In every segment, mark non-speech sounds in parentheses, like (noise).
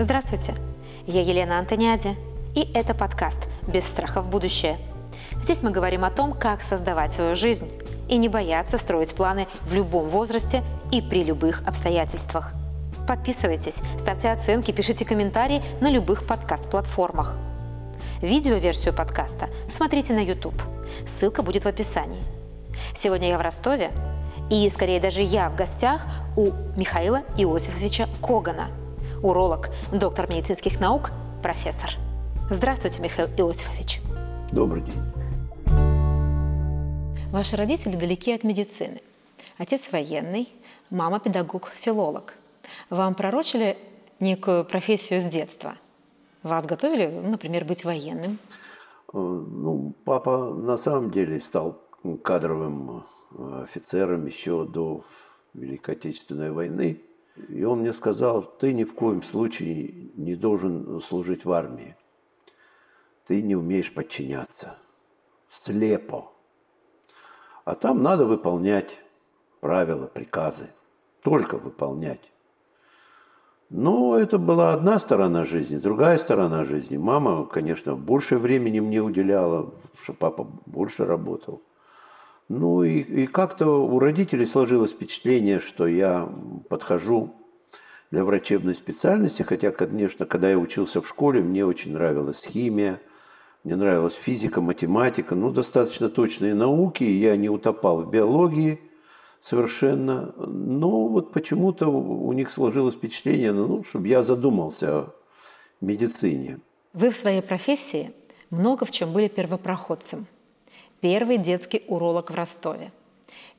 Здравствуйте, я Елена Антониади, и это подкаст «Без страха в будущее». Здесь мы говорим о том, как создавать свою жизнь и не бояться строить планы в любом возрасте и при любых обстоятельствах. Подписывайтесь, ставьте оценки, пишите комментарии на любых подкаст-платформах. Видеоверсию подкаста смотрите на YouTube. Ссылка будет в описании. Сегодня я в Ростове, и скорее даже я в гостях у Михаила Иосифовича Когана, уролог, доктор медицинских наук, профессор. Здравствуйте, Михаил Иосифович. Добрый день. Ваши родители далеки от медицины. Отец военный, мама педагог-филолог. Вам пророчили некую профессию с детства? Вас готовили, например, быть военным? Э, ну, папа на самом деле стал кадровым э, офицером еще до Великой Отечественной войны. И он мне сказал, ты ни в коем случае не должен служить в армии. Ты не умеешь подчиняться. Слепо. А там надо выполнять правила, приказы. Только выполнять. Но это была одна сторона жизни, другая сторона жизни. Мама, конечно, больше времени мне уделяла, что папа больше работал. Ну и, и как-то у родителей сложилось впечатление, что я подхожу для врачебной специальности, хотя, конечно, когда я учился в школе, мне очень нравилась химия, мне нравилась физика, математика, ну, достаточно точные науки, я не утопал в биологии совершенно, но вот почему-то у них сложилось впечатление, ну, чтобы я задумался о медицине. Вы в своей профессии много в чем были первопроходцем. Первый детский уролог в Ростове.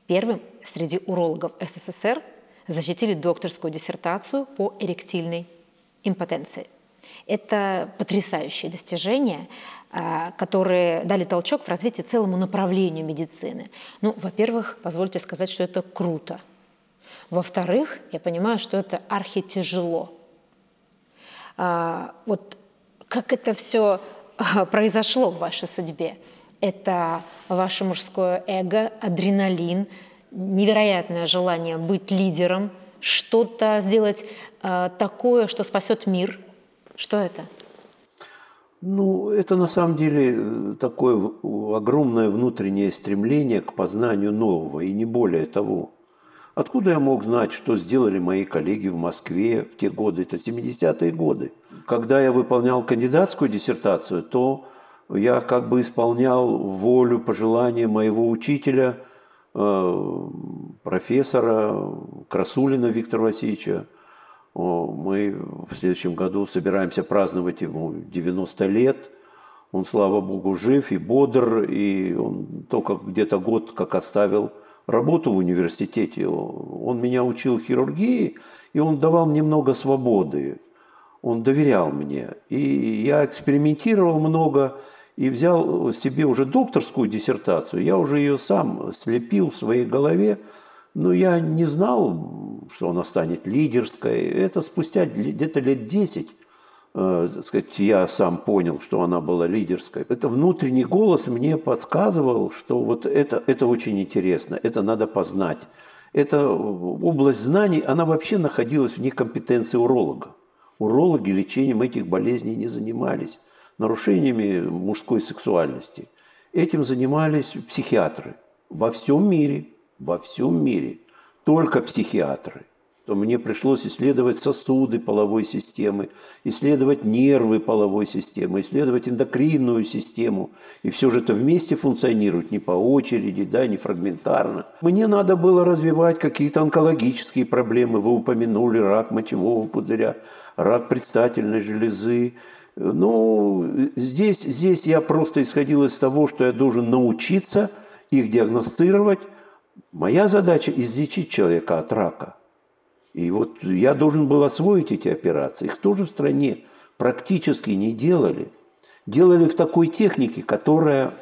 Первым среди урологов СССР защитили докторскую диссертацию по эректильной импотенции. Это потрясающие достижения, а, которые дали толчок в развитии целому направлению медицины. Ну, во-первых, позвольте сказать, что это круто. Во-вторых, я понимаю, что это архитяжело. А, вот как это все а, произошло в вашей судьбе? Это ваше мужское эго, адреналин, невероятное желание быть лидером, что-то сделать э, такое, что спасет мир. Что это? Ну, это на самом деле э, такое огромное внутреннее стремление к познанию нового, и не более того. Откуда я мог знать, что сделали мои коллеги в Москве в те годы, это 70-е годы? Когда я выполнял кандидатскую диссертацию, то я как бы исполнял волю, пожелания моего учителя – Э, профессора Красулина Виктора Васильевича. Мы в следующем году собираемся праздновать ему 90 лет. Он, слава богу, жив и бодр, и он только где-то год как оставил работу в университете. Он меня учил хирургии, и он давал мне много свободы. Он доверял мне. И я экспериментировал много, и взял себе уже докторскую диссертацию. Я уже ее сам слепил в своей голове, но я не знал, что она станет лидерской. Это спустя где-то лет 10 э, сказать, я сам понял, что она была лидерской. Это внутренний голос мне подсказывал, что вот это, это очень интересно, это надо познать. Эта область знаний, она вообще находилась вне компетенции уролога. Урологи лечением этих болезней не занимались нарушениями мужской сексуальности. Этим занимались психиатры во всем мире, во всем мире, только психиатры. То мне пришлось исследовать сосуды половой системы, исследовать нервы половой системы, исследовать эндокринную систему. И все же это вместе функционирует, не по очереди, да, не фрагментарно. Мне надо было развивать какие-то онкологические проблемы. Вы упомянули рак мочевого пузыря, рак предстательной железы, ну, здесь, здесь я просто исходил из того, что я должен научиться их диагностировать. Моя задача – излечить человека от рака. И вот я должен был освоить эти операции. Их тоже в стране практически не делали. Делали в такой технике, которая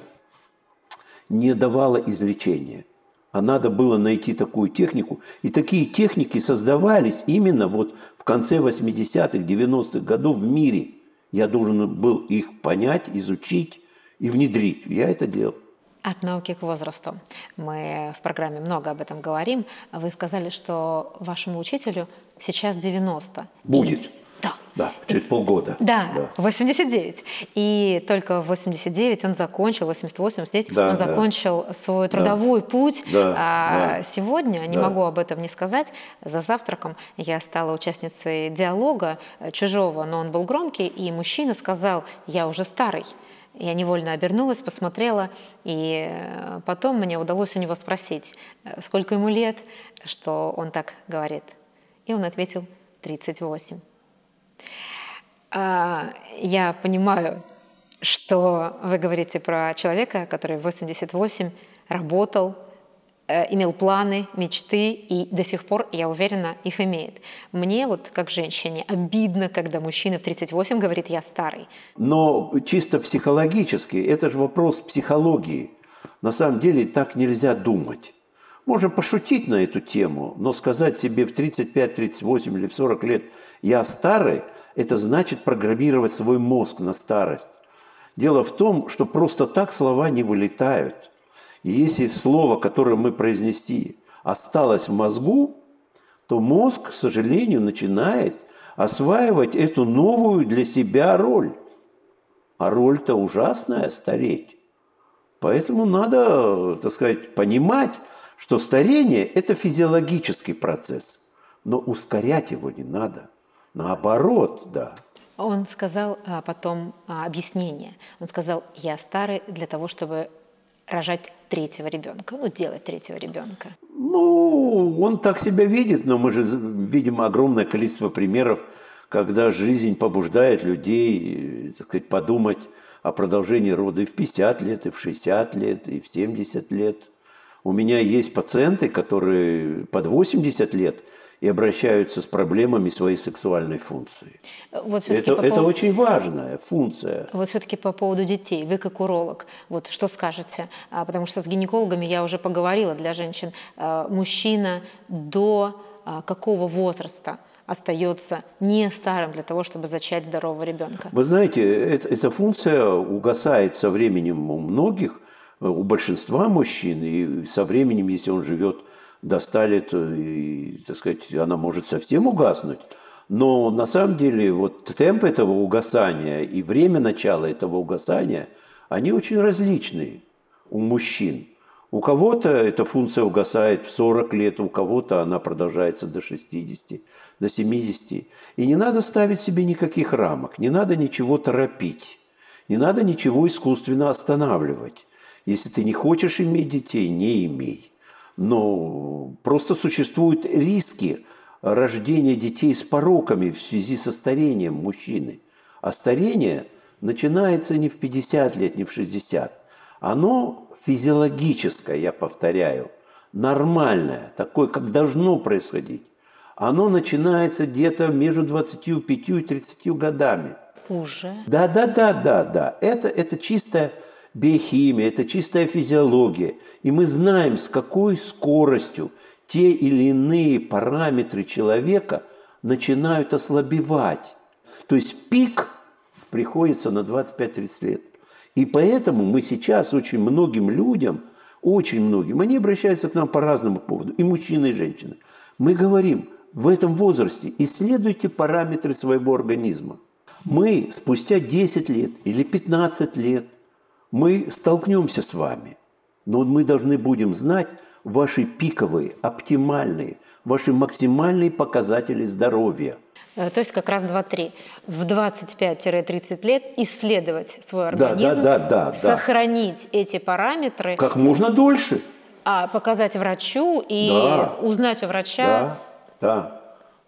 не давала излечения. А надо было найти такую технику. И такие техники создавались именно вот в конце 80-х, 90-х годов в мире – я должен был их понять, изучить и внедрить. Я это делал. От науки к возрасту. Мы в программе много об этом говорим. Вы сказали, что вашему учителю сейчас 90. Будет. Да, через полгода. Да, да. 89. И только в 89 он закончил, 88 здесь, да, он закончил да. свой трудовой да. путь. Да, а да. Сегодня, не да. могу об этом не сказать, за завтраком я стала участницей диалога э, чужого, но он был громкий, и мужчина сказал, я уже старый. Я невольно обернулась, посмотрела, и э, потом мне удалось у него спросить, э, сколько ему лет, что он так говорит. И он ответил 38. А, я понимаю, что вы говорите про человека, который в 88 работал, э, имел планы, мечты и до сих пор, я уверена, их имеет. Мне вот как женщине обидно, когда мужчина в 38 говорит «я старый». Но чисто психологически, это же вопрос психологии. На самом деле так нельзя думать. Можно пошутить на эту тему, но сказать себе в 35, 38 или в 40 лет «я старый» – это значит программировать свой мозг на старость. Дело в том, что просто так слова не вылетают. И если слово, которое мы произнесли, осталось в мозгу, то мозг, к сожалению, начинает осваивать эту новую для себя роль. А роль-то ужасная – стареть. Поэтому надо, так сказать, понимать, что старение – это физиологический процесс, но ускорять его не надо – Наоборот, да. Он сказал а, потом а, объяснение. Он сказал, я старый для того, чтобы рожать третьего ребенка, ну, делать третьего ребенка. Ну, он так себя видит, но мы же видим огромное количество примеров, когда жизнь побуждает людей, так сказать, подумать о продолжении рода и в 50 лет, и в 60 лет, и в 70 лет. У меня есть пациенты, которые под 80 лет – и обращаются с проблемами своей сексуальной функции. Вот это, по это поводу... очень важная функция. Вот все-таки по поводу детей, вы как уролог, вот что скажете? А, потому что с гинекологами я уже поговорила для женщин. А, мужчина до а, какого возраста остается не старым для того, чтобы зачать здорового ребенка? Вы знаете, это, эта функция угасает со временем у многих, у большинства мужчин, и со временем, если он живет досталит, и, так сказать, она может совсем угаснуть. Но на самом деле вот темп этого угасания и время начала этого угасания, они очень различные у мужчин. У кого-то эта функция угасает в 40 лет, у кого-то она продолжается до 60, до 70. И не надо ставить себе никаких рамок, не надо ничего торопить, не надо ничего искусственно останавливать. Если ты не хочешь иметь детей, не имей. Но просто существуют риски рождения детей с пороками в связи со старением мужчины. А старение начинается не в 50 лет, не в 60. Оно физиологическое, я повторяю, нормальное, такое, как должно происходить. Оно начинается где-то между 25 и 30 годами. Уже? Да, да, да, да, да. Это, это чистая биохимия, это чистая физиология. И мы знаем, с какой скоростью те или иные параметры человека начинают ослабевать. То есть пик приходится на 25-30 лет. И поэтому мы сейчас очень многим людям, очень многим, они обращаются к нам по разному поводу, и мужчины, и женщины. Мы говорим, в этом возрасте исследуйте параметры своего организма. Мы спустя 10 лет или 15 лет – мы столкнемся с вами, но мы должны будем знать ваши пиковые, оптимальные, ваши максимальные показатели здоровья. Э, то есть как раз 2-3. В 25-30 лет исследовать свой организм, да, да, да, да, сохранить да. эти параметры. Как можно дольше. А показать врачу и да. узнать у врача. Да, да.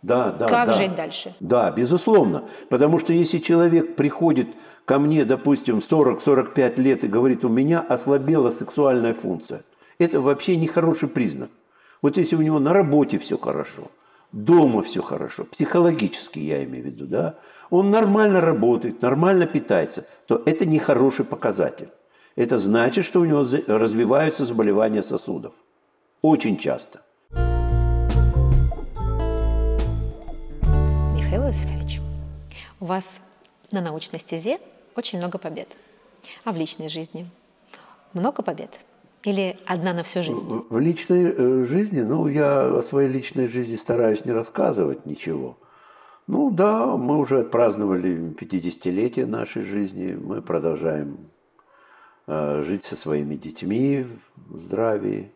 Да, да, как да. жить дальше? Да, безусловно. Потому что если человек приходит ко мне, допустим, 40-45 лет и говорит, у меня ослабела сексуальная функция, это вообще не хороший признак. Вот если у него на работе все хорошо, дома все хорошо, психологически я имею в виду, да, он нормально работает, нормально питается, то это не хороший показатель. Это значит, что у него развиваются заболевания сосудов. Очень часто. Вас на научной стезе очень много побед. А в личной жизни много побед? Или одна на всю жизнь? В личной э, жизни, ну, я о своей личной жизни стараюсь не рассказывать ничего. Ну да, мы уже отпраздновали 50-летие нашей жизни, мы продолжаем э, жить со своими детьми в здравии.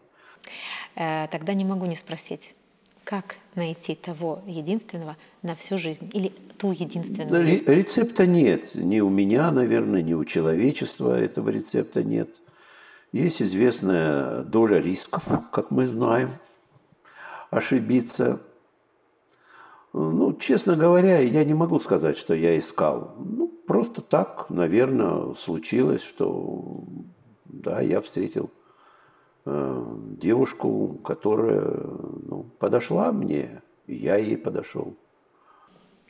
Э, тогда не могу не спросить, как найти того единственного на всю жизнь или ту единственную? Рецепта нет. Ни у меня, наверное, ни у человечества этого рецепта нет. Есть известная доля рисков, как мы знаем. Ошибиться. Ну, честно говоря, я не могу сказать, что я искал. Ну, просто так, наверное, случилось, что да, я встретил девушку, которая ну, подошла мне, и я ей подошел.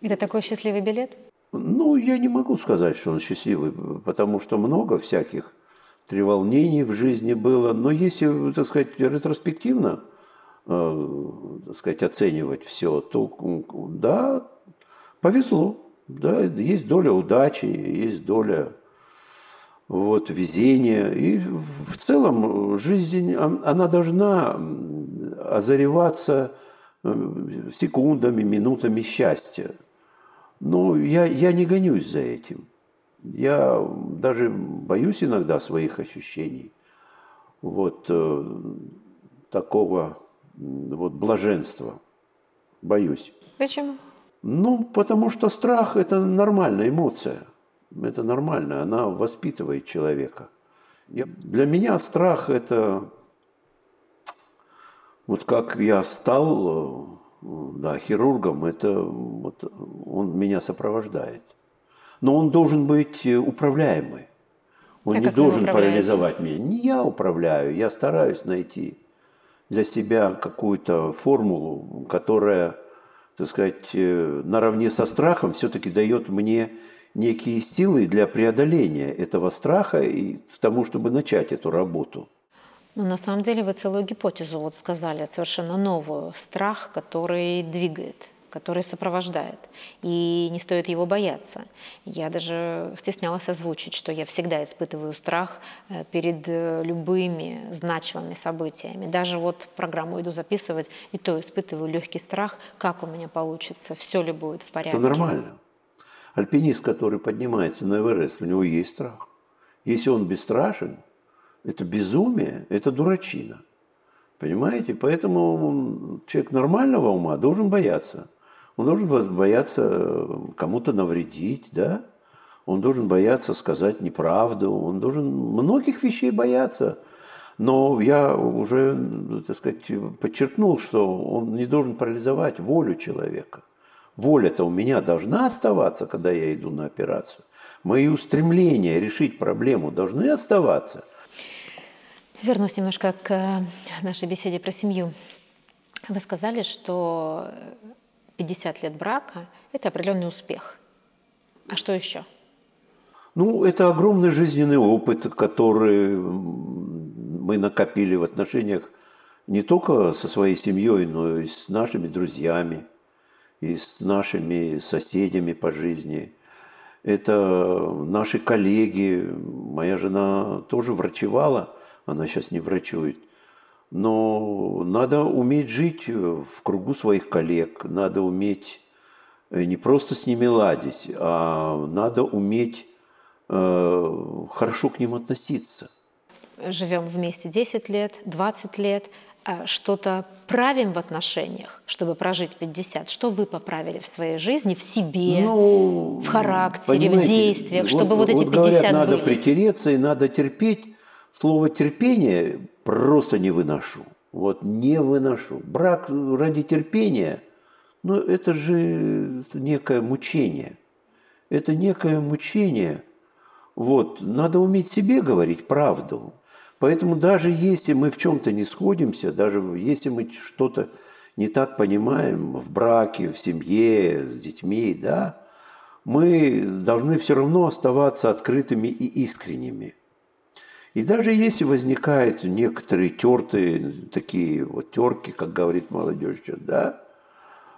Это такой счастливый билет? Ну, я не могу сказать, что он счастливый, потому что много всяких треволнений в жизни было. Но если, так сказать, ретроспективно, э, так сказать, оценивать все, то да, повезло. Да, есть доля удачи, есть доля вот, везение. И в целом жизнь, она должна озареваться секундами, минутами счастья. Но я, я не гонюсь за этим. Я даже боюсь иногда своих ощущений. Вот э, такого вот блаженства. Боюсь. Почему? Ну, потому что страх – это нормальная эмоция – это нормально, она воспитывает человека. Я, для меня страх – это вот как я стал да, хирургом, это вот он меня сопровождает. Но он должен быть управляемый. Он а не должен парализовать меня. Не я управляю, я стараюсь найти для себя какую-то формулу, которая, так сказать, э, наравне со страхом все-таки дает мне некие силы для преодоления этого страха и к тому, чтобы начать эту работу. Ну, на самом деле вы целую гипотезу вот сказали, совершенно новую. Страх, который двигает, который сопровождает. И не стоит его бояться. Я даже стеснялась озвучить, что я всегда испытываю страх э, перед э, любыми значимыми событиями. Даже вот программу иду записывать, и то испытываю легкий страх, как у меня получится, все ли будет в порядке. Это нормально. Альпинист, который поднимается на Эверест, у него есть страх. Если он бесстрашен, это безумие, это дурачина. Понимаете? Поэтому человек нормального ума должен бояться. Он должен бояться кому-то навредить, да? Он должен бояться сказать неправду, он должен многих вещей бояться. Но я уже, так сказать, подчеркнул, что он не должен парализовать волю человека – Воля-то у меня должна оставаться, когда я иду на операцию. Мои устремления решить проблему должны оставаться. Вернусь немножко к э, нашей беседе про семью. Вы сказали, что 50 лет брака – это определенный успех. А что еще? Ну, это огромный жизненный опыт, который мы накопили в отношениях не только со своей семьей, но и с нашими друзьями и с нашими соседями по жизни. Это наши коллеги. Моя жена тоже врачевала, она сейчас не врачует. Но надо уметь жить в кругу своих коллег, надо уметь э, не просто с ними ладить, а надо уметь э, хорошо к ним относиться. Живем вместе 10 лет, 20 лет, что-то правим в отношениях, чтобы прожить 50? Что вы поправили в своей жизни, в себе, ну, в характере, в действиях, чтобы вот, вот эти 50 говорят, надо были? притереться и надо терпеть. Слово терпение просто не выношу. Вот не выношу. Брак ради терпения, ну это же некое мучение. Это некое мучение. Вот, надо уметь себе говорить правду. Поэтому даже если мы в чем-то не сходимся, даже если мы что-то не так понимаем в браке, в семье, с детьми, да, мы должны все равно оставаться открытыми и искренними. И даже если возникают некоторые тертые, такие вот терки, как говорит молодежь сейчас, да,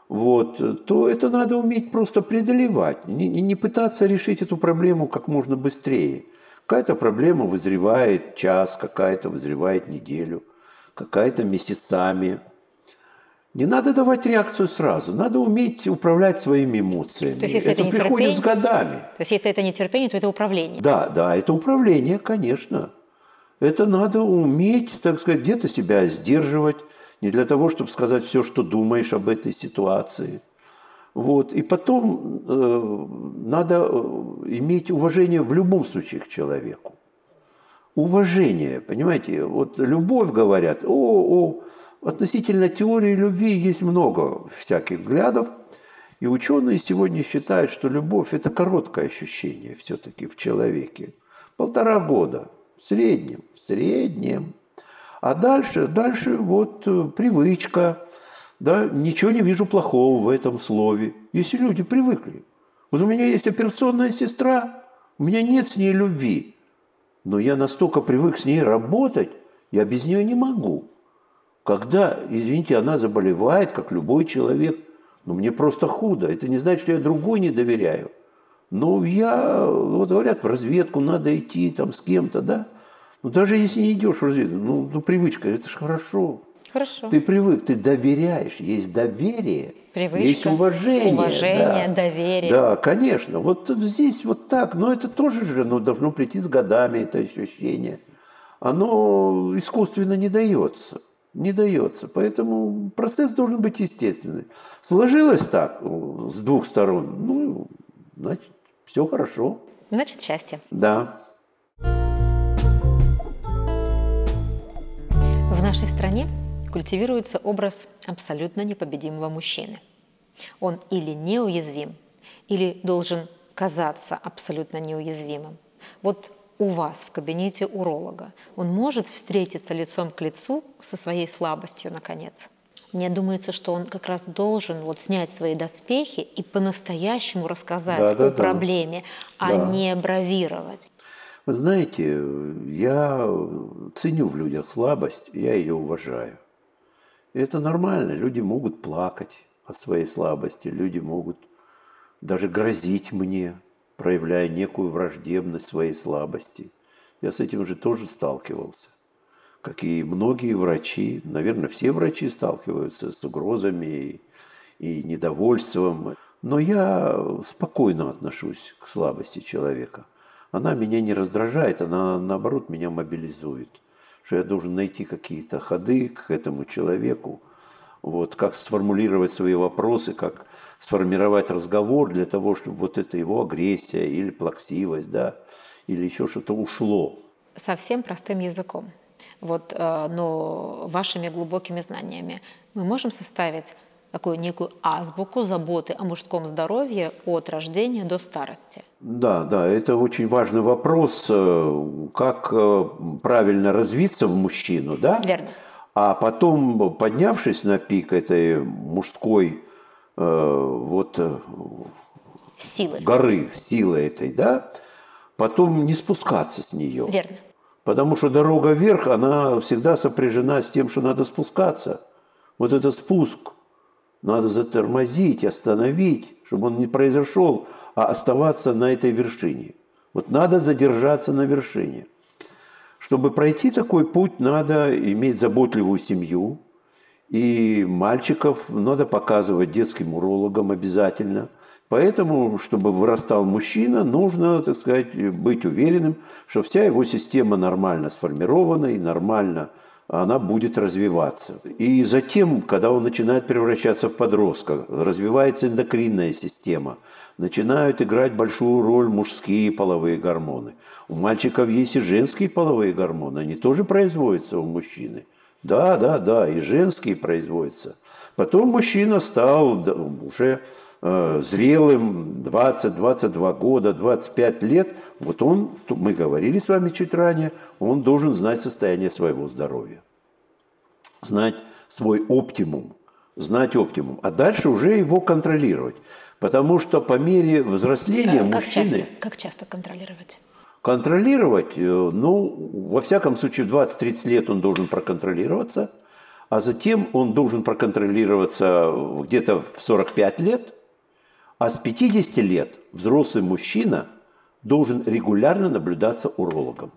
вот, то это надо уметь просто преодолевать, не, не пытаться решить эту проблему как можно быстрее – Какая-то проблема вызревает час, какая-то вызревает неделю, какая-то месяцами. Не надо давать реакцию сразу, надо уметь управлять своими эмоциями. То есть, если это, это приходит с годами. То есть, если это не терпение, то это управление. Да, да, это управление, конечно. Это надо уметь, так сказать, где-то себя сдерживать, не для того, чтобы сказать все, что думаешь об этой ситуации. Вот. И потом э, надо э, иметь уважение в любом случае к человеку. Уважение, понимаете, вот любовь говорят, о, о, относительно теории любви есть много всяких взглядов, и ученые сегодня считают, что любовь – это короткое ощущение все-таки в человеке. Полтора года в среднем, в среднем. А дальше, дальше вот э, привычка, да, ничего не вижу плохого в этом слове. Если люди привыкли. Вот у меня есть операционная сестра, у меня нет с ней любви, но я настолько привык с ней работать, я без нее не могу. Когда, извините, она заболевает, как любой человек, ну мне просто худо. Это не значит, что я другой не доверяю. Но я, вот говорят, в разведку надо идти там с кем-то, да? Ну даже если не идешь в разведку, ну, ну привычка, это же хорошо. Хорошо. Ты привык, ты доверяешь, есть доверие, Привычка, есть уважение. уважение, да. доверие. Да, конечно. Вот здесь вот так, но это тоже же ну, должно прийти с годами, это ощущение. Оно искусственно не дается не дается. Поэтому процесс должен быть естественный. Сложилось так э, с двух сторон, ну, значит, все хорошо. Значит, счастье. Да. В нашей стране культивируется образ абсолютно непобедимого мужчины. Он или неуязвим, или должен казаться абсолютно неуязвимым. Вот у вас в кабинете уролога, он может встретиться лицом к лицу со своей слабостью, наконец. Мне думается, что он как раз должен вот снять свои доспехи и по-настоящему рассказать Да, о да, да. проблеме, а Да. не бравировать. Вы знаете, я ценю в людях слабость, я ее уважаю. И это нормально. Люди могут плакать о своей слабости, люди могут даже грозить мне, проявляя некую враждебность своей слабости. Я с этим уже тоже сталкивался. Как и многие врачи, наверное, все врачи сталкиваются с угрозами и, и недовольством. Но я спокойно отношусь к слабости человека. Она меня не раздражает, она наоборот меня мобилизует. Что я должен найти какие-то ходы к этому человеку, вот, как сформулировать свои вопросы, как сформировать разговор для того, чтобы вот эта его агрессия или плаксивость, да, или еще что-то ушло. Совсем простым языком. Вот, э, но вашими глубокими знаниями мы можем составить такую некую азбуку заботы о мужском здоровье от рождения до старости. Да, да, это очень важный вопрос, э, как э, правильно развиться в мужчину, да? Верно. А потом, поднявшись на пик этой мужской э, вот Силы. горы, силы этой, да, потом не спускаться с нее. Верно. Потому что дорога вверх, она всегда сопряжена с тем, что надо спускаться. Вот этот спуск надо затормозить, остановить, чтобы он не произошел, а оставаться на этой вершине. Вот надо задержаться на вершине. Чтобы пройти такой путь, надо иметь заботливую семью. И мальчиков надо показывать детским урологам обязательно. Поэтому, чтобы вырастал мужчина, нужно, так сказать, быть уверенным, что вся его система нормально сформирована и нормально она будет развиваться. И затем, когда он начинает превращаться в подростка, развивается эндокринная система, начинают играть большую роль мужские половые гормоны. У мальчиков есть и женские половые гормоны, они тоже производятся у мужчины. Да, да, да, и женские производятся. Потом мужчина стал уже зрелым, 20-22 года, 25 лет. Вот он, мы говорили с вами чуть ранее, он должен знать состояние своего здоровья. Знать свой оптимум, знать оптимум. А дальше уже его контролировать. Потому что по мере взросления Э, Как мужчины... часто? Как часто контролировать? Контролировать, э, ну, во всяком случае, в 20-30 лет он должен проконтролироваться, а затем он должен проконтролироваться где-то в 45 лет, а с 50 лет взрослый мужчина должен регулярно наблюдаться урологом.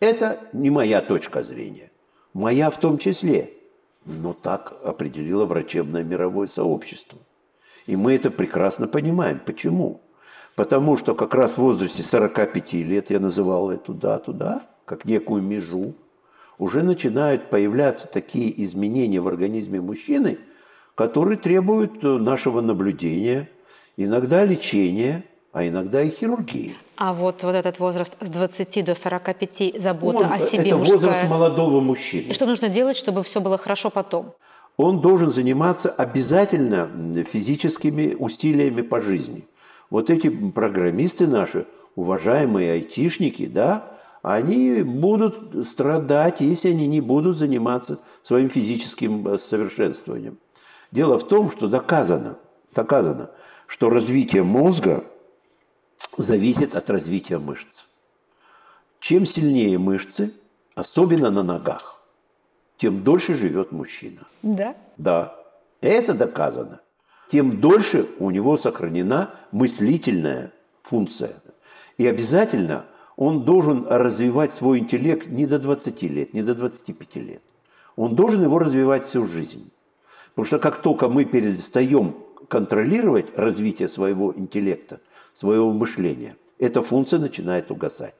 Это не моя точка зрения, моя в том числе. Но так определило врачебное мировое сообщество. И мы это прекрасно понимаем. Почему? Потому что как раз в возрасте 45 лет, я называл эту дату, да, как некую межу, уже начинают появляться такие изменения в организме мужчины, которые требуют э, нашего наблюдения, иногда лечения, а иногда и хирургии. А вот, вот этот возраст с 20 до 45 забота Он, о себе это мужская. возраст молодого мужчины. И что нужно делать, чтобы все было хорошо потом? Он должен заниматься обязательно физическими усилиями по жизни. Вот эти программисты наши, уважаемые айтишники, да, они будут страдать, если они не будут заниматься своим физическим э, совершенствованием. Дело в том, что доказано, доказано, что развитие мозга зависит от развития мышц. Чем сильнее мышцы, особенно на ногах, тем дольше живет мужчина. Да. Да, это доказано. Тем дольше у него сохранена мыслительная функция. И обязательно он должен развивать свой интеллект не до 20 лет, не до 25 лет. Он должен его развивать всю жизнь. Потому что как только мы перестаем контролировать развитие своего интеллекта, своего мышления, эта функция начинает угасать.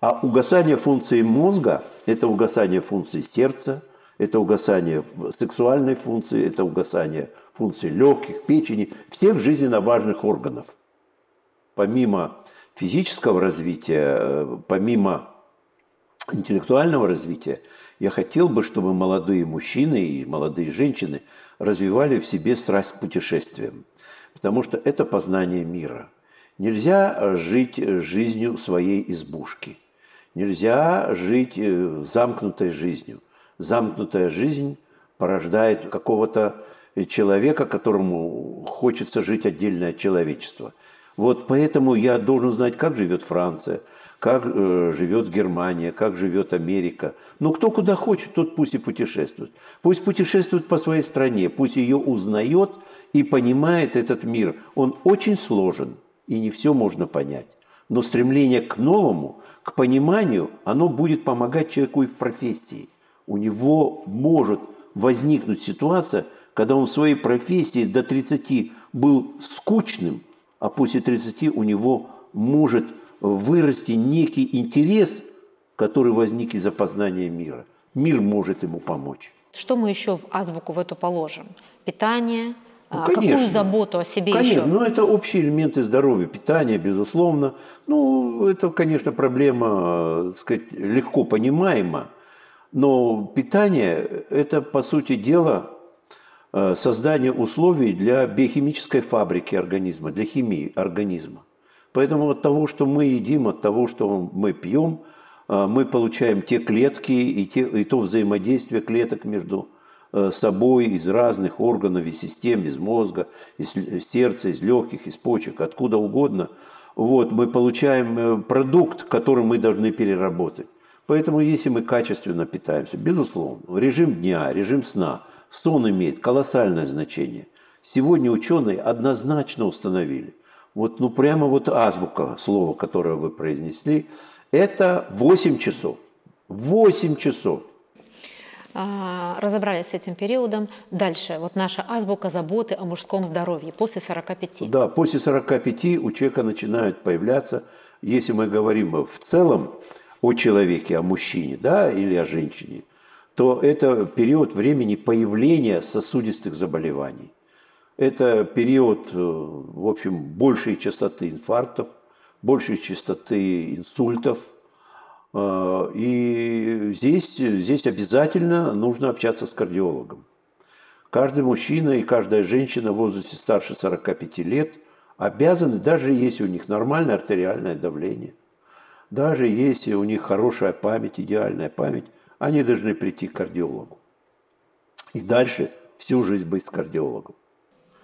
А угасание функции мозга – это угасание функции сердца, это угасание сексуальной функции, это угасание функций легких, печени, всех жизненно важных органов. Помимо физического развития, э, помимо интеллектуального развития, я хотел бы, чтобы молодые мужчины и молодые женщины развивали в себе страсть к путешествиям, потому что это познание мира. Нельзя жить жизнью своей избушки, нельзя жить э, замкнутой жизнью. Замкнутая жизнь порождает какого-то человека, которому хочется жить отдельное человечество. Вот поэтому я должен знать, как живет Франция, как э, живет Германия, как живет Америка. Но кто куда хочет, тот пусть и путешествует. Пусть путешествует по своей стране, пусть ее узнает и понимает этот мир. Он очень сложен, и не все можно понять. Но стремление к новому, к пониманию, оно будет помогать человеку и в профессии. У него может возникнуть ситуация, когда он в своей профессии до 30 был скучным, а после 30 у него может вырасти некий интерес, который возник из опознания мира. Мир может ему помочь. Что мы еще в азбуку в эту положим? Питание, ну, а, конечно. какую заботу о себе конечно. еще? Ну, это общие элементы здоровья, питания, безусловно. Ну, это, конечно, проблема, так сказать, легко понимаема. Но питание – это, по сути дела, Э, создание условий для биохимической фабрики организма, для химии организма. Поэтому от того, что мы едим, от того, что мы пьем, э, мы получаем те клетки и, те, и то взаимодействие клеток между э, собой из разных органов и систем, из мозга, из сердца, из легких, из почек, откуда угодно. Вот, мы получаем продукт, который мы должны переработать. Поэтому если мы качественно питаемся, безусловно, режим дня, режим сна – Сон имеет колоссальное значение. Сегодня ученые однозначно установили, вот ну прямо вот азбука слова, которое вы произнесли, это 8 часов. 8 часов. А, разобрались с этим периодом. Дальше, вот наша азбука заботы о мужском здоровье после 45. Да, после 45 у человека начинают появляться, если мы говорим в целом о человеке, о мужчине, да, или о женщине – то это период времени появления сосудистых заболеваний. Это период, э, в общем, большей частоты инфарктов, большей частоты инсультов. Э, и здесь, здесь обязательно нужно общаться с кардиологом. Каждый мужчина и каждая женщина в возрасте старше 45 лет обязаны, даже если у них нормальное артериальное давление, даже если у них хорошая память, идеальная память, они должны прийти к кардиологу. И дальше всю жизнь быть с кардиологом.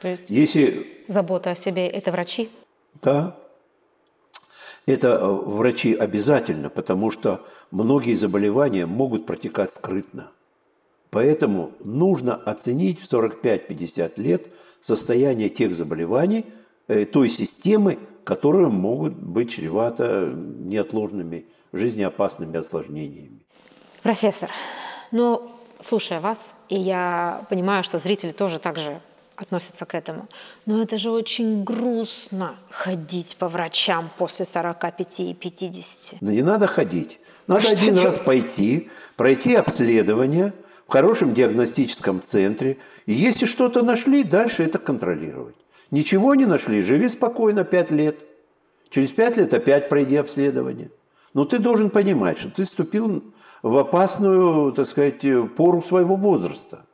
То есть Если... забота о себе – это врачи? Да. Это э, врачи обязательно, потому что многие заболевания могут протекать скрытно. Поэтому нужно оценить в 45-50 лет состояние тех заболеваний, э, той системы, которые могут быть чреваты неотложными жизнеопасными осложнениями. Профессор, но слушая вас, и я понимаю, что зрители тоже так же относятся к этому. Но это же очень грустно ходить по врачам после 45 и 50. Да не надо ходить. Надо А один раз пойти, пройти обследование в хорошем диагностическом центре. И если что-то нашли, дальше это контролировать. Ничего не нашли, живи спокойно 5 лет. Через 5 лет опять пройди обследование. Но ты должен понимать, что ты вступил в опасную, так сказать, пору своего возраста.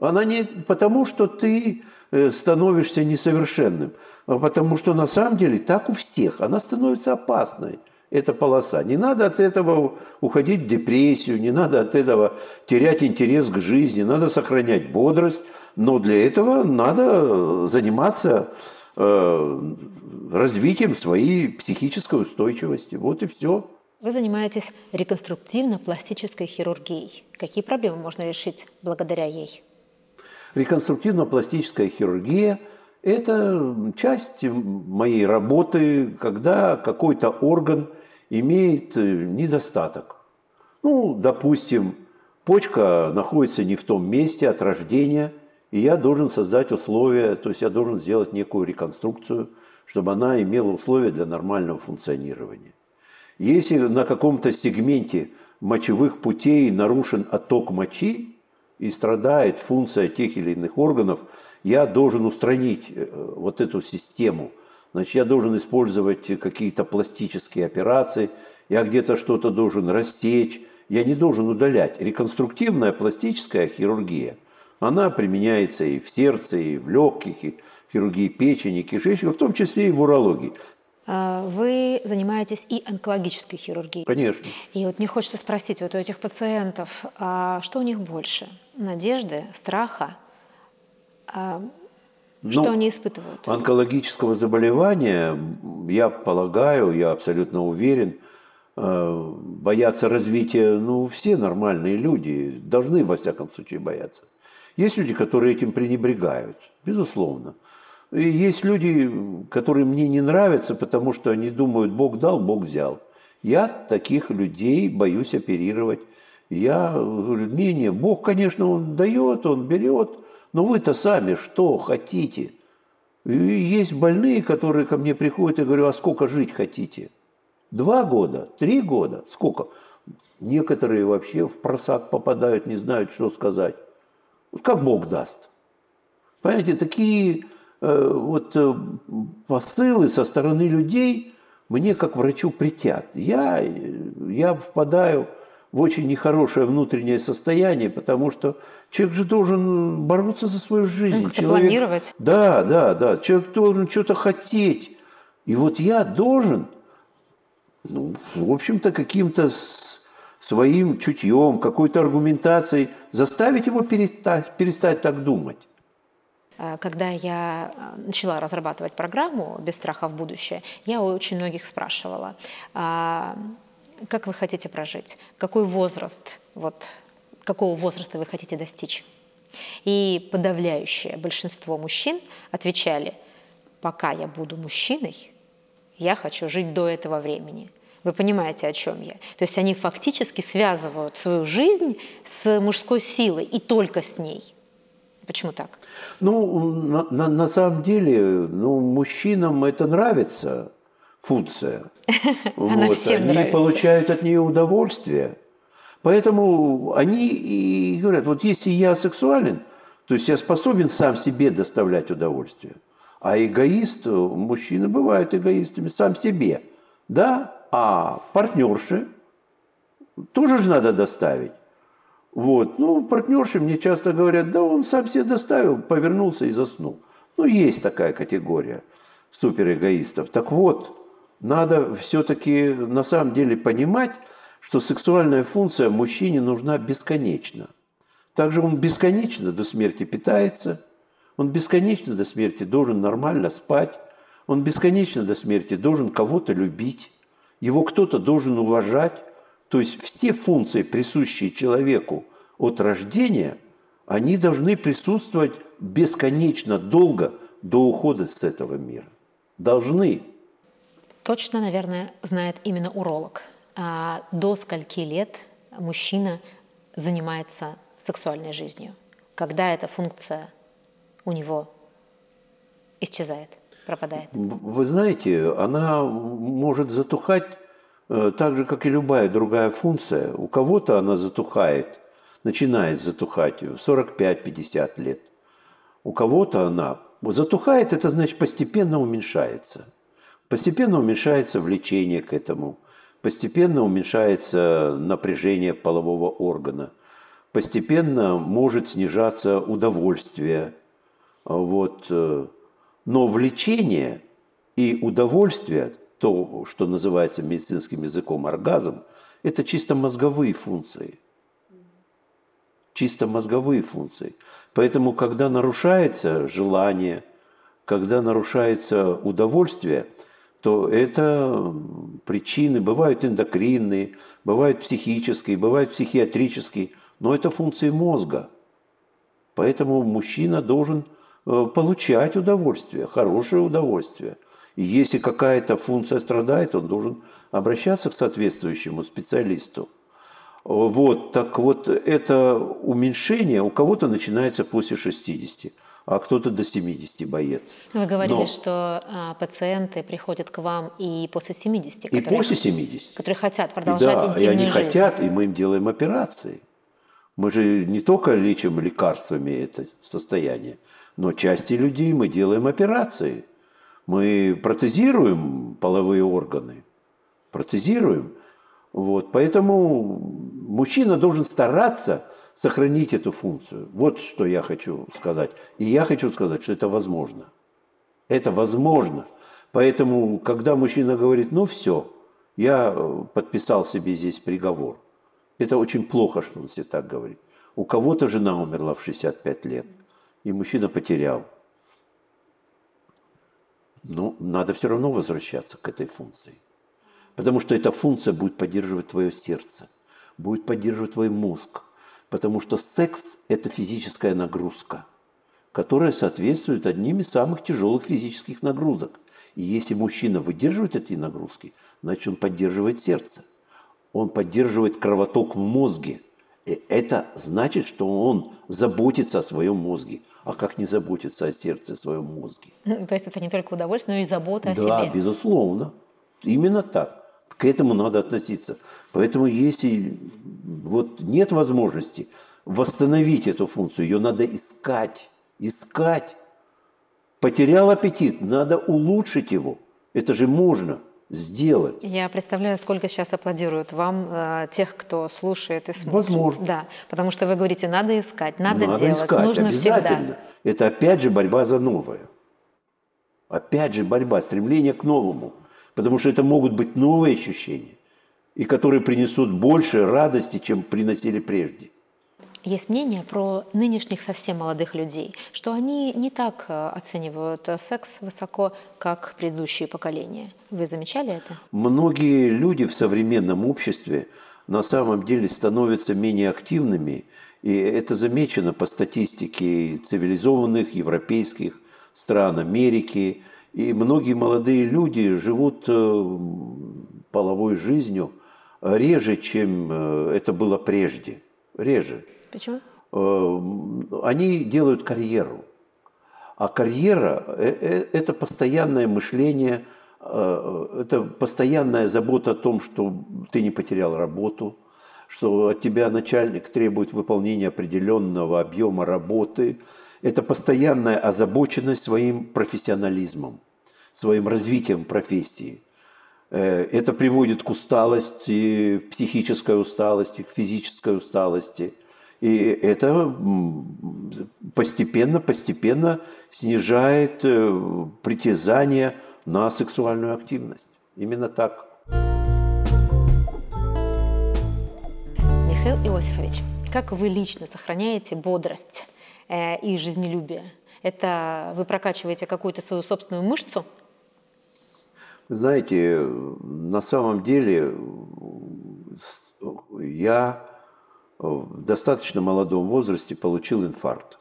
Она не потому, что ты э, становишься несовершенным, а потому что на самом деле так у всех. Она становится опасной, эта полоса. Не надо от этого уходить в депрессию, не надо от этого терять интерес к жизни, надо сохранять бодрость, но для этого надо заниматься э, развитием своей психической устойчивости. Вот и все. Вы занимаетесь реконструктивно-пластической хирургией. Какие проблемы можно решить благодаря ей? Реконструктивно-пластическая хирургия – это часть моей работы, когда какой-то орган имеет э, недостаток. Ну, допустим, почка находится не в том месте от рождения, и я должен создать условия, то есть я должен сделать некую реконструкцию, чтобы она имела условия для нормального функционирования. Если на каком-то сегменте мочевых путей нарушен отток мочи, и страдает функция тех или иных органов, я должен устранить э, вот эту систему. Значит, я должен использовать какие-то пластические операции, я где-то что-то должен рассечь, я не должен удалять. Реконструктивная пластическая хирургия, она применяется и в сердце, и в легких, и в хирургии печени, кишечника, в том числе и в урологии. А, Вы занимаетесь и онкологической хирургией. Конечно. И вот мне хочется спросить вот у этих пациентов, а что у них больше? Надежды, страха? А Что Ну, они испытывают? онкологического заболевания, я полагаю, я абсолютно уверен, э, боятся развития, ну, все нормальные люди, должны, во всяком случае, бояться. Есть люди, которые этим пренебрегают, безусловно. И есть люди, которые мне не нравятся, потому что они думают, Бог дал, Бог взял. Я таких людей боюсь оперировать. Я говорю, не, не, Бог, конечно, Он дает, Он берет, но вы-то сами что хотите? И есть больные, которые ко мне приходят и говорю, а сколько жить хотите? Два года, три года, сколько? Некоторые вообще в просак попадают, не знают, что сказать. Вот как Бог даст. Понимаете, такие вот э, посылы со стороны людей мне как врачу притят. Я, я впадаю в очень нехорошее внутреннее состояние, потому что человек же должен бороться за свою жизнь. Ну, Человек- планировать. Да, да, да. Человек должен что-то хотеть. И вот я должен, ну, в общем-то, каким-то своим чутьем, какой-то аргументацией заставить его перестать, перестать так думать. А, Когда я а, начала разрабатывать программу «Без страха в будущее», я у очень многих спрашивала, а, как вы хотите прожить, какой возраст, вот, какого возраста вы хотите достичь. И подавляющее большинство мужчин отвечали, пока я буду мужчиной, я хочу жить до этого времени. Вы понимаете, о чем я? То есть они фактически связывают свою жизнь с мужской силой и только с ней. Почему так? Ну, на, на- на самом деле, ну, мужчинам это нравится, функция. (laughs) Всем они нравится. получают от нее удовольствие. Поэтому они и говорят, вот если я сексуален, то есть я способен сам себе доставлять удовольствие. А эгоист, мужчины бывают эгоистами сам себе. Да, а партнерши тоже же надо доставить. Вот. Ну, партнерши мне часто говорят, да он сам себе доставил, повернулся и заснул. Ну, есть такая категория суперэгоистов. Так вот, надо все-таки на самом деле понимать, что сексуальная функция мужчине нужна бесконечно. Также он бесконечно до смерти питается, он бесконечно до смерти должен нормально спать, он бесконечно до смерти должен кого-то любить, его кто-то должен уважать. То есть все функции, присущие человеку от рождения, они должны присутствовать бесконечно долго до ухода с этого мира. Должны. Точно, наверное, знает именно уролог. А до скольки лет мужчина занимается сексуальной жизнью, когда эта функция у него исчезает, пропадает? Вы знаете, она может затухать так же, как и любая другая функция. У кого-то она затухает, начинает затухать в 45-50 лет. У кого-то она затухает, это значит постепенно уменьшается. Постепенно уменьшается влечение к этому, постепенно уменьшается напряжение полового органа, постепенно может снижаться удовольствие. Вот. Э, но влечение и удовольствие, то, что называется медицинским языком оргазм, это чисто мозговые функции. Чисто мозговые функции. Поэтому, когда нарушается желание, когда нарушается удовольствие, то это причины бывают эндокринные, бывают психические, бывают психиатрические, но это функции мозга. Поэтому мужчина должен Э, получать удовольствие, хорошее удовольствие. И если какая-то функция страдает, он должен обращаться к соответствующему специалисту. Вот, так вот, это уменьшение у кого-то начинается после 60, а кто-то до 70 боец. Вы говорили, Но... что а, пациенты приходят к вам и после 70. И после 70. Которые хотят продолжать да, интимную и они жизнь. хотят, и мы им делаем операции. Мы же не только лечим лекарствами это состояние, но части людей мы делаем операции. Мы протезируем половые органы. Протезируем. Вот. Поэтому мужчина должен стараться сохранить эту функцию. Вот что я хочу сказать. И я хочу сказать, что это возможно. Это возможно. Поэтому, когда мужчина говорит, ну все, я подписал себе здесь приговор, это очень плохо, что он себе так говорит. У кого-то жена умерла в 65 лет – и мужчина потерял. Но надо все равно возвращаться к этой функции. Потому что эта функция будет поддерживать твое сердце, будет поддерживать твой мозг. Потому что секс – это физическая нагрузка, которая соответствует одним из самых тяжелых физических нагрузок. И если мужчина выдерживает эти нагрузки, значит он поддерживает сердце. Он поддерживает кровоток в мозге. И это значит, что он заботится о своем мозге. А как не заботиться о сердце, своем мозге? То есть это не только удовольствие, но и забота о да, себе. Да, безусловно. Именно так. К этому надо относиться. Поэтому если вот нет возможности восстановить эту функцию, ее надо искать, искать. Потерял аппетит, надо улучшить его. Это же можно – сделать. Я представляю, сколько сейчас аплодируют вам э, тех, кто слушает и смотрит. Возможно. Да, потому что вы говорите, надо искать, надо, надо делать, искать, нужно обязательно. всегда. Это опять же борьба за новое. Опять же борьба, стремление к новому. Потому что это могут быть новые ощущения, и которые принесут больше радости, чем приносили прежде. Есть мнение про нынешних совсем молодых людей, что они не так э, оценивают э, секс высоко, как предыдущие поколения. Вы замечали это? Многие люди в современном обществе на самом деле становятся менее активными, и это замечено по статистике цивилизованных европейских стран Америки. И многие молодые люди живут э, половой жизнью реже, чем это было прежде. Реже. Почему? Э, они делают карьеру. А карьера э, э, – это постоянное мышление, это постоянная забота о том, что ты не потерял работу, что от тебя начальник требует выполнения определенного объема работы. Это постоянная озабоченность своим профессионализмом, своим развитием профессии. Это приводит к усталости, психической усталости, к физической усталости – и это постепенно-постепенно снижает э, притязание на сексуальную активность. Именно так. Михаил Иосифович, как вы лично сохраняете бодрость э, и жизнелюбие? Это вы прокачиваете какую-то свою собственную мышцу? Знаете, на самом деле я в достаточно молодом возрасте получил инфаркт.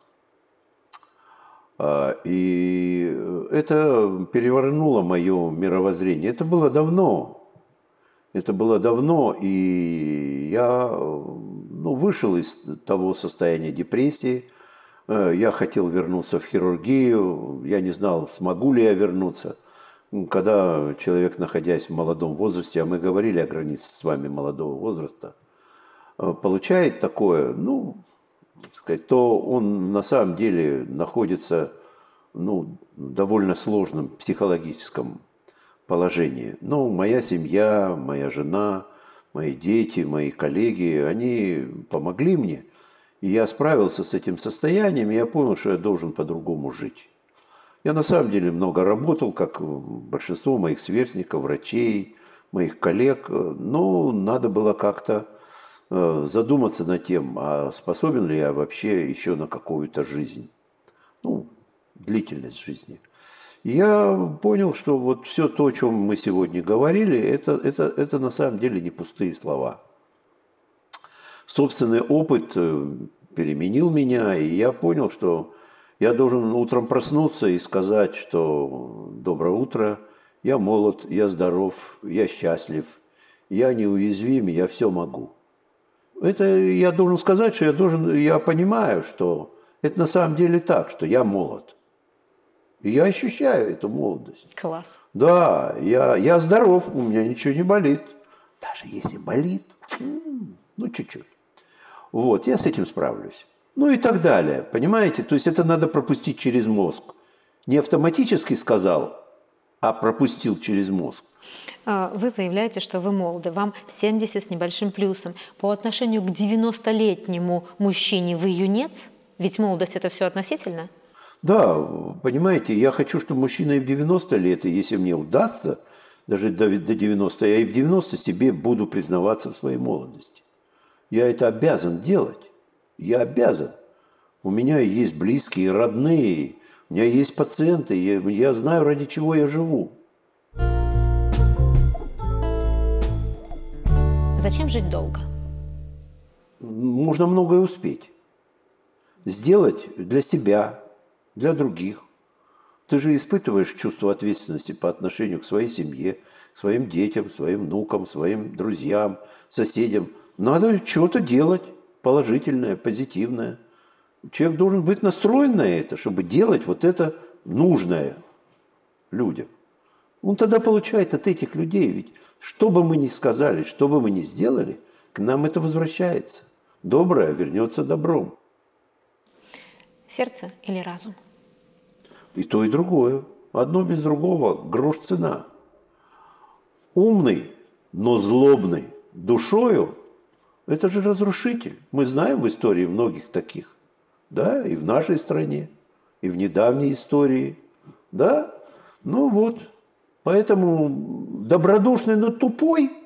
А, и это перевернуло мое мировоззрение. Это было давно. Это было давно, и я ну, вышел из того состояния депрессии. Э, я хотел вернуться в хирургию, я не знал, смогу ли я вернуться. Когда человек, находясь в молодом возрасте, а мы говорили о границе с вами молодого возраста, получает такое, ну, сказать, то он на самом деле находится ну, довольно сложном психологическом положении. Ну, моя семья, моя жена, мои дети, мои коллеги, они помогли мне. И я справился с этим состоянием, и я понял, что я должен по-другому жить. Я на самом деле много работал, как большинство моих сверстников, врачей, моих коллег, но надо было как-то э, задуматься над тем, а способен ли я вообще еще на какую-то жизнь, ну, длительность жизни. И я понял, что вот все то, о чем мы сегодня говорили, это, это, это на самом деле не пустые слова. Собственный опыт э, переменил меня, и я понял, что я должен утром проснуться и сказать, что доброе утро, я молод, я здоров, я счастлив, я неуязвим, я все могу. Это я должен сказать, что я должен, я понимаю, что это на самом деле так, что я молод. И я ощущаю эту молодость. Класс. Да, я, я здоров, у меня ничего не болит. Даже если болит, ну чуть-чуть. Вот, я с этим справлюсь. Ну и так далее, понимаете? То есть это надо пропустить через мозг. Не автоматически сказал, а пропустил через мозг. А, вы заявляете, что вы молоды, вам 70 с небольшим плюсом. По отношению к 90-летнему мужчине вы юнец? Ведь молодость это все относительно? Да, понимаете, я хочу, чтобы мужчина и в 90 лет, и если мне удастся, даже до 90, я и в 90 себе буду признаваться в своей молодости. Я это обязан делать. Я обязан. У меня есть близкие, родные, у меня есть пациенты, я, я знаю, ради чего я живу. Зачем жить долго? Можно многое успеть. Сделать для себя, для других. Ты же испытываешь чувство ответственности по отношению к своей семье, к своим детям, своим внукам, своим друзьям, соседям. Надо что-то делать положительное, позитивное. Человек должен быть настроен на это, чтобы делать вот это нужное людям. Он тогда получает от этих людей, ведь что бы мы ни сказали, что бы мы ни сделали, к нам это возвращается. Доброе вернется добром. Сердце или разум? И то, и другое. Одно без другого – грош цена. Умный, но злобный душою – это же разрушитель. Мы знаем в истории многих таких. Да, и в нашей стране, и в недавней истории. Да, ну вот. Поэтому добродушный, но тупой –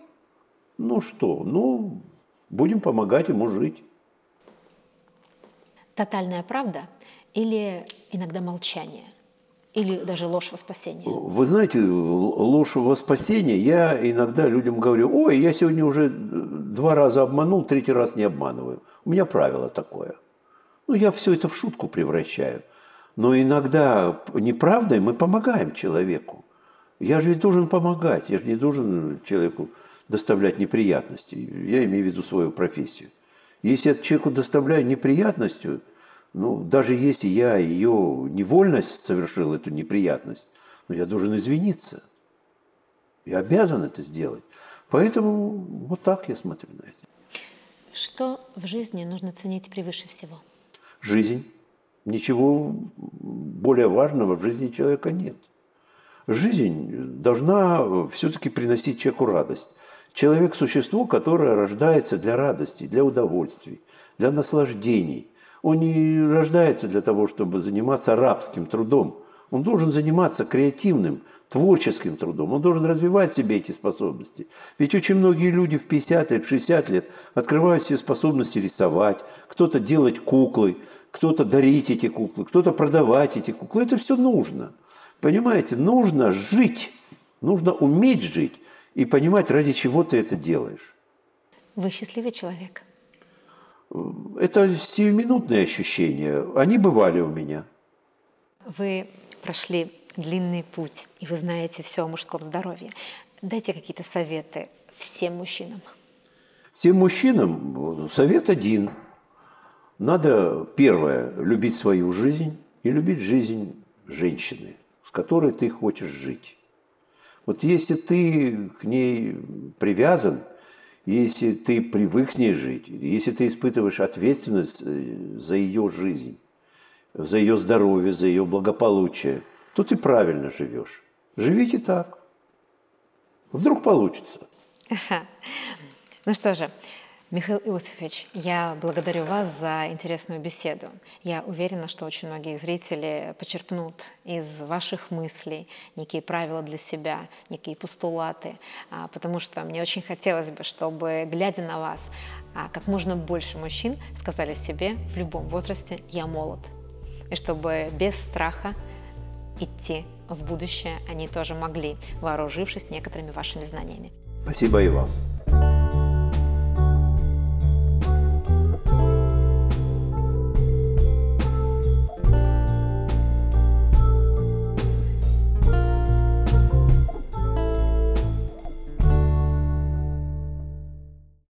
ну что, ну, будем помогать ему жить. Тотальная правда или иногда молчание? Или даже ложь во спасение? Вы знаете, ложь во спасение, я иногда людям говорю, ой, я сегодня уже два раза обманул, третий раз не обманываю. У меня правило такое. Ну, я все это в шутку превращаю. Но иногда неправдой мы помогаем человеку. Я же ведь должен помогать, я же не должен человеку доставлять неприятности. Я имею в виду свою профессию. Если я человеку доставляю неприятностью, ну, даже если я ее невольность совершил, эту неприятность, но я должен извиниться. Я обязан это сделать. Поэтому вот так я смотрю на это. Что в жизни нужно ценить превыше всего? Жизнь. Ничего более важного в жизни человека нет. Жизнь должна все-таки приносить человеку радость. Человек – существо, которое рождается для радости, для удовольствий, для наслаждений – он не рождается для того, чтобы заниматься рабским трудом. Он должен заниматься креативным, творческим трудом. Он должен развивать в себе эти способности. Ведь очень многие люди в 50 лет, в 60 лет открывают себе способности рисовать, кто-то делать куклы, кто-то дарить эти куклы, кто-то продавать эти куклы. Это все нужно. Понимаете, нужно жить, нужно уметь жить и понимать, ради чего ты это делаешь. Вы счастливый человек это сиюминутные ощущения. Они бывали у меня. Вы прошли длинный путь, и вы знаете все о мужском здоровье. Дайте какие-то советы всем мужчинам. Всем мужчинам совет один. Надо, первое, любить свою жизнь и любить жизнь женщины, которой ты хочешь жить. Вот если ты к ней привязан, если ты привык с ней жить, если ты испытываешь ответственность э, за ее жизнь, за ее здоровье, за ее благополучие, то ты правильно живешь. Живите так. Вдруг получится. (laughs) Ну что же, Михаил Иосифович, я благодарю вас за интересную беседу. Я уверена, что очень многие зрители почерпнут из ваших мыслей некие правила для себя, некие постулаты, а, потому что мне очень хотелось бы, чтобы, глядя на вас, а, как можно больше мужчин сказали себе в любом возрасте «я молод», и чтобы без страха идти в будущее они тоже могли, вооружившись некоторыми вашими знаниями. Спасибо и вам.